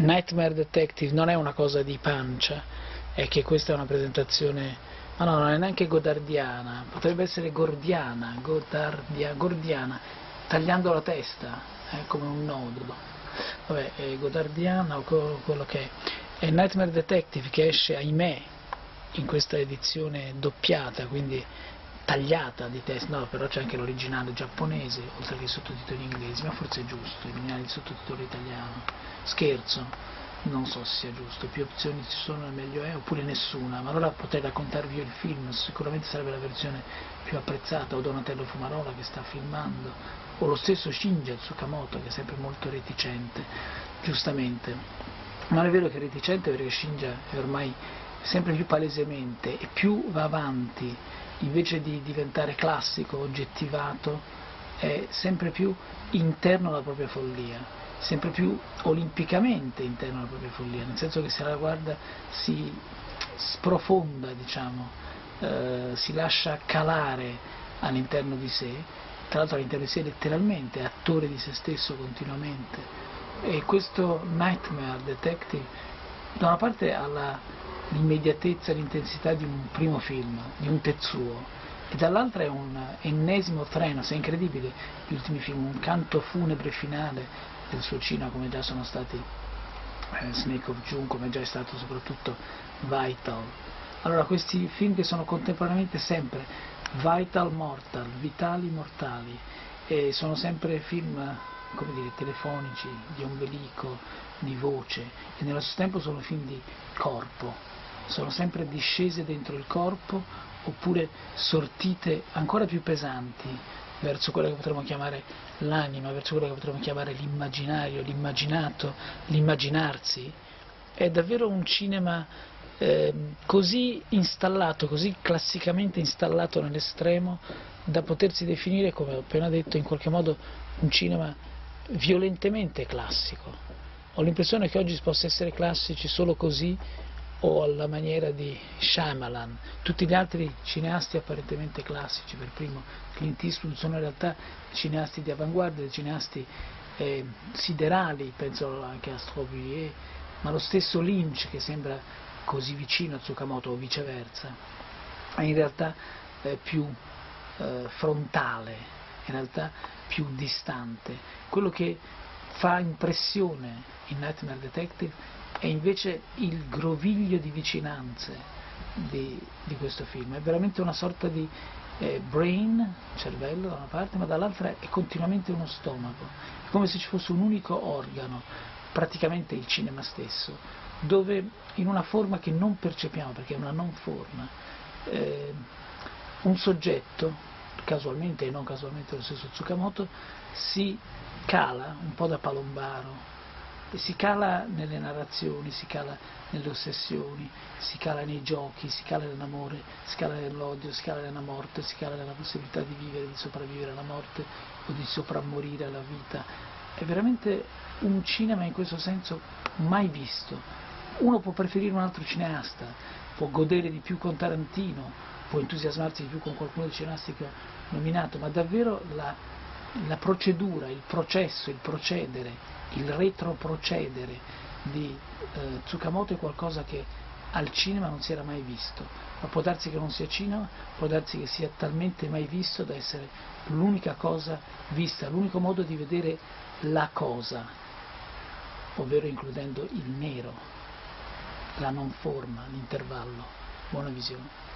Nightmare Detective non è una cosa di pancia, è che questa è una presentazione, ma no, non è neanche godardiana, potrebbe essere gordiana, godardia, gordiana, tagliando la testa, è come un nodo. Vabbè, è godardiana o quello che è. È Nightmare Detective che esce, ahimè, in questa edizione doppiata, quindi tagliata di testa, no, però c'è anche l'originale giapponese, oltre che i sottotitoli inglesi, ma forse è giusto eliminare il sottotitolo italiano. Scherzo, non so se sia giusto, più opzioni ci sono meglio è, oppure nessuna, ma allora potrei raccontarvi il film, sicuramente sarebbe la versione più apprezzata, o Donatello Fumarola che sta filmando, o lo stesso Shinja Tsukamoto che è sempre molto reticente, giustamente. Ma è vero che è reticente perché Shinja è ormai sempre più palesemente e più va avanti, invece di diventare classico, oggettivato, è sempre più interno alla propria follia, sempre più olimpicamente interno alla propria follia, nel senso che se la guarda si sprofonda, diciamo, eh, si lascia calare all'interno di sé, tra l'altro all'interno di sé letteralmente, è attore di se stesso continuamente. E questo Nightmare Detective da una parte ha l'immediatezza, l'intensità di un primo film, di un Tetsuo, e dall'altra è un ennesimo treno, se è incredibile, gli ultimi film, un canto funebre finale del suo cinema come già sono stati eh, Snake of June, come già è stato soprattutto Vital. Allora questi film che sono contemporaneamente sempre Vital Mortal, Vitali Mortali, e sono sempre film come dire, telefonici, di ombelico, di voce e nello stesso tempo sono film di corpo, sono sempre discese dentro il corpo oppure sortite ancora più pesanti verso quello che potremmo chiamare l'anima, verso quello che potremmo chiamare l'immaginario, l'immaginato, l'immaginarsi. È davvero un cinema eh, così installato, così classicamente installato nell'estremo da potersi definire, come ho appena detto, in qualche modo un cinema violentemente classico. Ho l'impressione che oggi si possa essere classici solo così o alla maniera di Shyamalan. Tutti gli altri cineasti apparentemente classici, per primo Clint Eastwood, sono in realtà cineasti di avanguardia, cineasti eh, siderali, penso anche a Straubier, ma lo stesso Lynch che sembra così vicino a Tsukamoto o viceversa, è in realtà eh, più eh, frontale, in realtà più distante. Quello che fa impressione in Nightmare Detective è invece il groviglio di vicinanze di, di questo film, è veramente una sorta di eh, brain, cervello da una parte, ma dall'altra è continuamente uno stomaco, è come se ci fosse un unico organo, praticamente il cinema stesso, dove in una forma che non percepiamo, perché è una non forma, eh, un soggetto casualmente e non casualmente lo stesso Tsukamoto, si cala un po' da palombaro, e si cala nelle narrazioni, si cala nelle ossessioni, si cala nei giochi, si cala nell'amore, si cala nell'odio, si cala nella morte, si cala nella possibilità di vivere, di sopravvivere alla morte o di soprammorire alla vita. È veramente un cinema in questo senso mai visto. Uno può preferire un altro cineasta, può godere di più con Tarantino, può entusiasmarsi di più con qualcuno dei cineasti che ho nominato, ma davvero la, la procedura, il processo, il procedere, il retroprocedere di eh, Tsukamoto è qualcosa che al cinema non si era mai visto, ma può darsi che non sia cinema, può darsi che sia talmente mai visto da essere l'unica cosa vista, l'unico modo di vedere la cosa, ovvero includendo il nero, la non forma, l'intervallo. Buona visione.